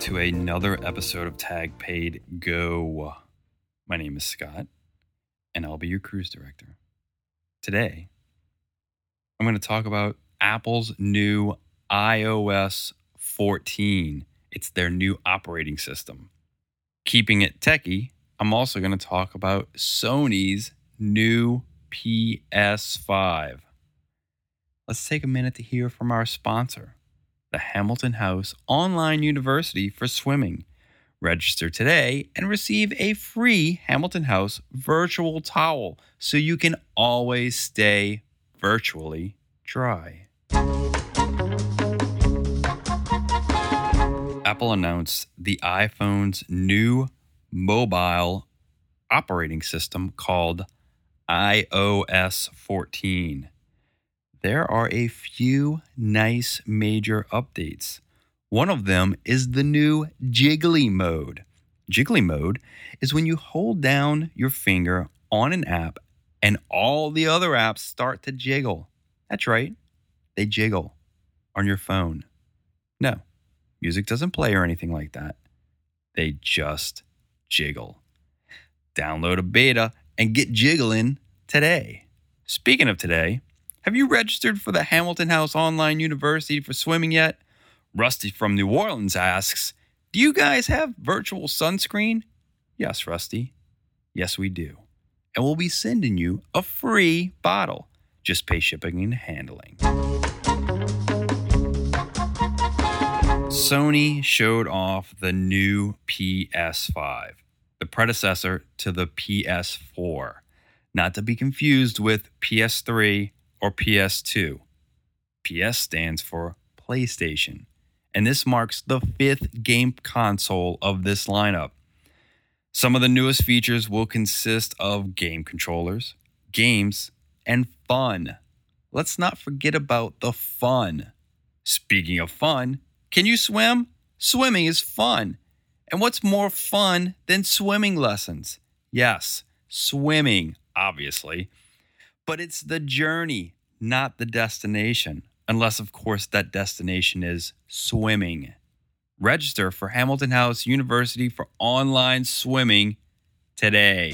to another episode of Tag Paid Go. My name is Scott, and I'll be your cruise director. Today, I'm going to talk about Apple's new iOS 14. It's their new operating system. Keeping it techie, I'm also going to talk about Sony's new PS5. Let's take a minute to hear from our sponsor the Hamilton House Online University for Swimming. Register today and receive a free Hamilton House virtual towel so you can always stay virtually dry. Apple announced the iPhone's new mobile operating system called iOS 14 there are a few nice major updates. One of them is the new jiggly mode. Jiggly mode is when you hold down your finger on an app and all the other apps start to jiggle. That's right, they jiggle on your phone. No, music doesn't play or anything like that. They just jiggle. Download a beta and get jiggling today. Speaking of today, have you registered for the Hamilton House Online University for swimming yet? Rusty from New Orleans asks, Do you guys have virtual sunscreen? Yes, Rusty. Yes, we do. And we'll be sending you a free bottle. Just pay shipping and handling. Sony showed off the new PS5, the predecessor to the PS4, not to be confused with PS3 or PS2. PS stands for PlayStation, and this marks the fifth game console of this lineup. Some of the newest features will consist of game controllers, games, and fun. Let's not forget about the fun. Speaking of fun, can you swim? Swimming is fun. And what's more fun than swimming lessons? Yes, swimming, obviously but it's the journey, not the destination. Unless, of course, that destination is swimming. Register for Hamilton House University for online swimming today.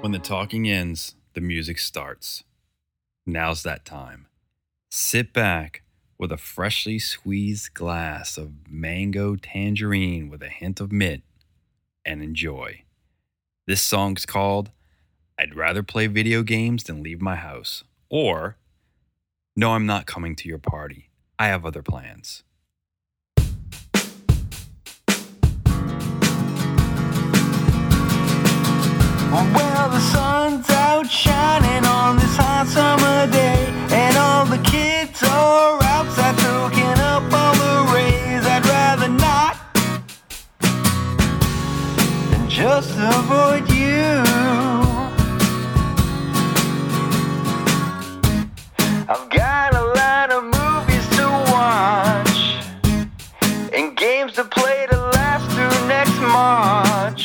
When the talking ends, the music starts. Now's that time. Sit back with a freshly squeezed glass of mango tangerine with a hint of mint and enjoy. This song's called I'd Rather Play Video Games Than Leave My House. Or No, I'm Not Coming to Your Party. I Have Other Plans. Oh, well, the sun's out shining on this hot summer day, and all the kids are outside soaking up all the rays. I'd rather not than just avoid got a lot of movies to watch and games to play to last through next March.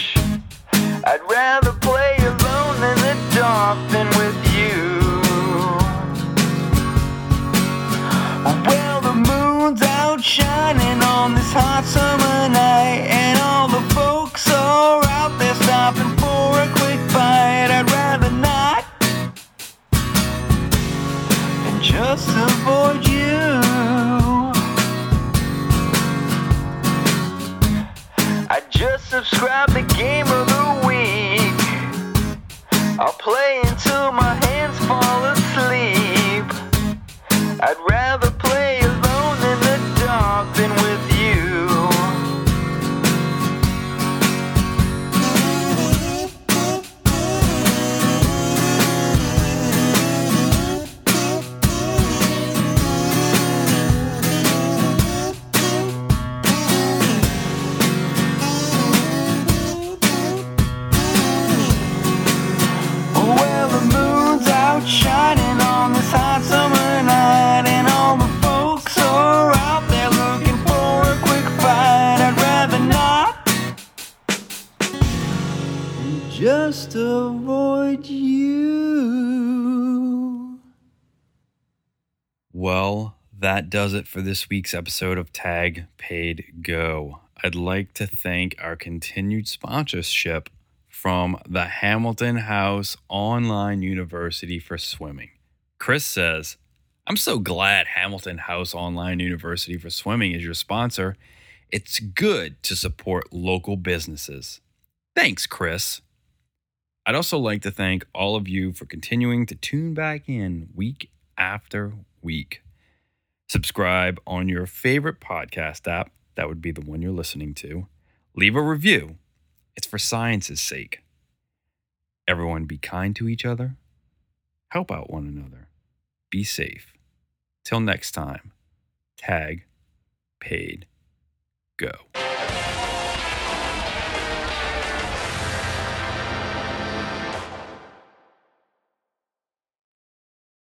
I'd rather play alone in the dark than with you. Well, the moon's out shining on this hot summer night, and all the folks are out there stopping just subscribed to Game of the Week. I'll play until my hands fall asleep. I'd rather play just avoid you. Well, that does it for this week's episode of Tag Paid Go. I'd like to thank our continued sponsorship from the Hamilton House Online University for Swimming. Chris says, I'm so glad Hamilton House Online University for Swimming is your sponsor. It's good to support local businesses. Thanks, Chris. I'd also like to thank all of you for continuing to tune back in week after week. Subscribe on your favorite podcast app. That would be the one you're listening to. Leave a review. It's for science's sake. Everyone be kind to each other. Help out one another. Be safe. Till next time, tag, paid, go.